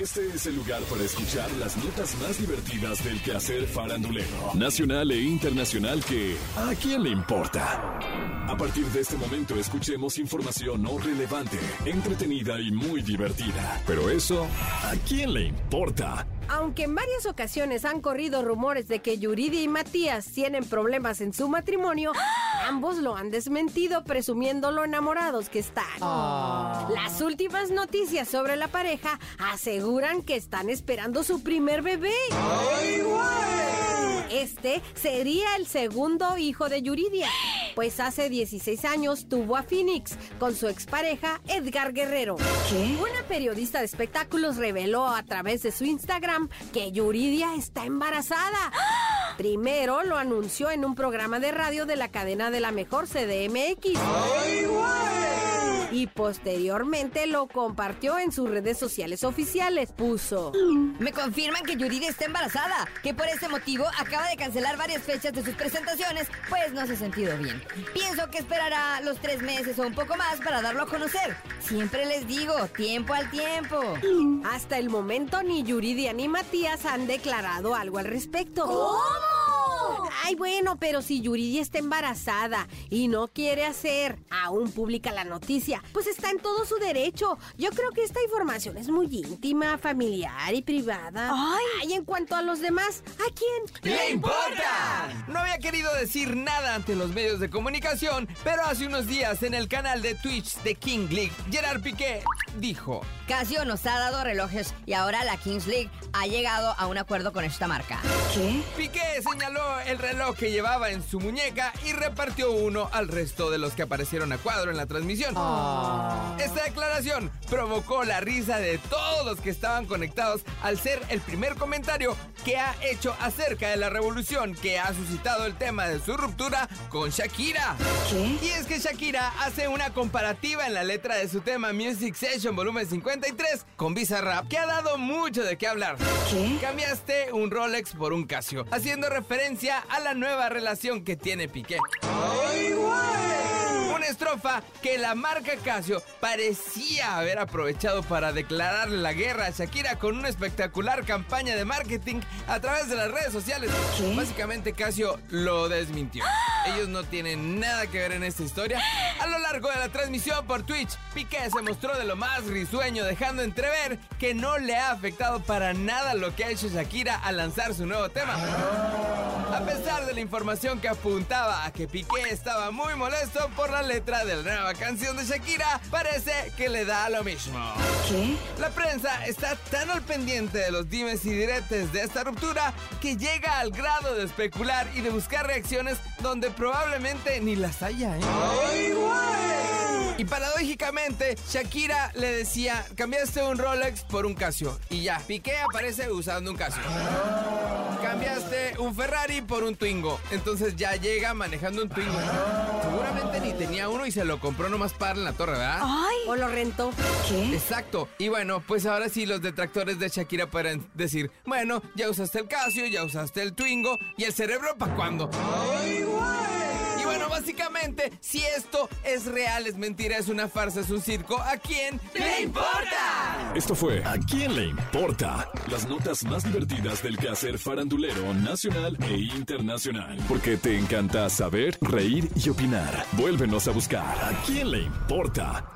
Este es el lugar para escuchar las notas más divertidas del quehacer farandulero, nacional e internacional que ¿a quién le importa? A partir de este momento escuchemos información no relevante, entretenida y muy divertida. Pero eso, ¿a quién le importa? Aunque en varias ocasiones han corrido rumores de que Yuridia y Matías tienen problemas en su matrimonio, ambos lo han desmentido presumiendo lo enamorados que están. Las últimas noticias sobre la pareja aseguran que están esperando su primer bebé. Este sería el segundo hijo de Yuridia, pues hace 16 años tuvo a Phoenix con su expareja Edgar Guerrero. Una periodista de espectáculos reveló a través de su Instagram que Yuridia está embarazada. Primero lo anunció en un programa de radio de la cadena de la mejor CDMX. Y posteriormente lo compartió en sus redes sociales oficiales. Puso. Me confirman que Yuridia está embarazada, que por ese motivo acaba de cancelar varias fechas de sus presentaciones, pues no se ha sentido bien. Pienso que esperará los tres meses o un poco más para darlo a conocer. Siempre les digo, tiempo al tiempo. Hasta el momento ni Yuridia ni Matías han declarado algo al respecto. Ay, bueno, pero si Yuridia está embarazada y no quiere hacer aún pública la noticia, pues está en todo su derecho. Yo creo que esta información es muy íntima, familiar y privada. Ay, en cuanto a los demás, ¿a quién? ¡Le importa! No había querido decir nada ante los medios de comunicación, pero hace unos días en el canal de Twitch de King League, Gerard Piqué dijo: Casio nos ha dado relojes y ahora la Kings League ha llegado a un acuerdo con esta marca. ¿Qué? Piqué señaló el reloj que llevaba en su muñeca y repartió uno al resto de los que aparecieron a cuadro en la transmisión. Esta declaración provocó la risa de todos los que estaban conectados al ser el primer comentario que ha hecho acerca de la revolución que ha suscitado el tema de su ruptura con Shakira. ¿Qué? Y es que Shakira hace una comparativa en la letra de su tema Music Session volumen 53 con Bizarrap que ha dado mucho de qué hablar. ¿Qué? Cambiaste un Rolex por un Casio, haciendo referencia a la nueva relación que tiene Piqué. Una estrofa que la marca Casio parecía haber aprovechado para declararle la guerra a Shakira con una espectacular campaña de marketing a través de las redes sociales. ¿Qué? Básicamente Casio lo desmintió. Ellos no tienen nada que ver en esta historia. A lo largo de la transmisión por Twitch, Piqué se mostró de lo más risueño, dejando entrever que no le ha afectado para nada lo que ha hecho Shakira al lanzar su nuevo tema. A pesar de la información que apuntaba a que Piqué estaba muy molesto por la letra de la nueva canción de Shakira, parece que le da lo mismo. ¿Qué? La prensa está tan al pendiente de los dimes y diretes de esta ruptura que llega al grado de especular y de buscar reacciones donde probablemente ni las haya. ¿eh? Y paradójicamente, Shakira le decía, cambiaste un Rolex por un Casio. Y ya, Piqué aparece usando un Casio. Cambiaste un Ferrari por un Twingo. Entonces ya llega manejando un Twingo. Seguramente ni tenía uno y se lo compró nomás para en la torre, ¿verdad? Ay. ¿O lo rentó? ¿Qué? Exacto. Y bueno, pues ahora sí los detractores de Shakira pueden decir, bueno, ya usaste el Casio, ya usaste el Twingo y el cerebro para cuándo. Y bueno, básicamente, si esto es real, es mentira, es una farsa, es un circo, ¿a quién le importa? Esto fue ¿A quién le importa? Las notas más divertidas del quehacer farandulero nacional e internacional. Porque te encanta saber, reír y opinar. Vuélvenos a buscar ¿A quién le importa?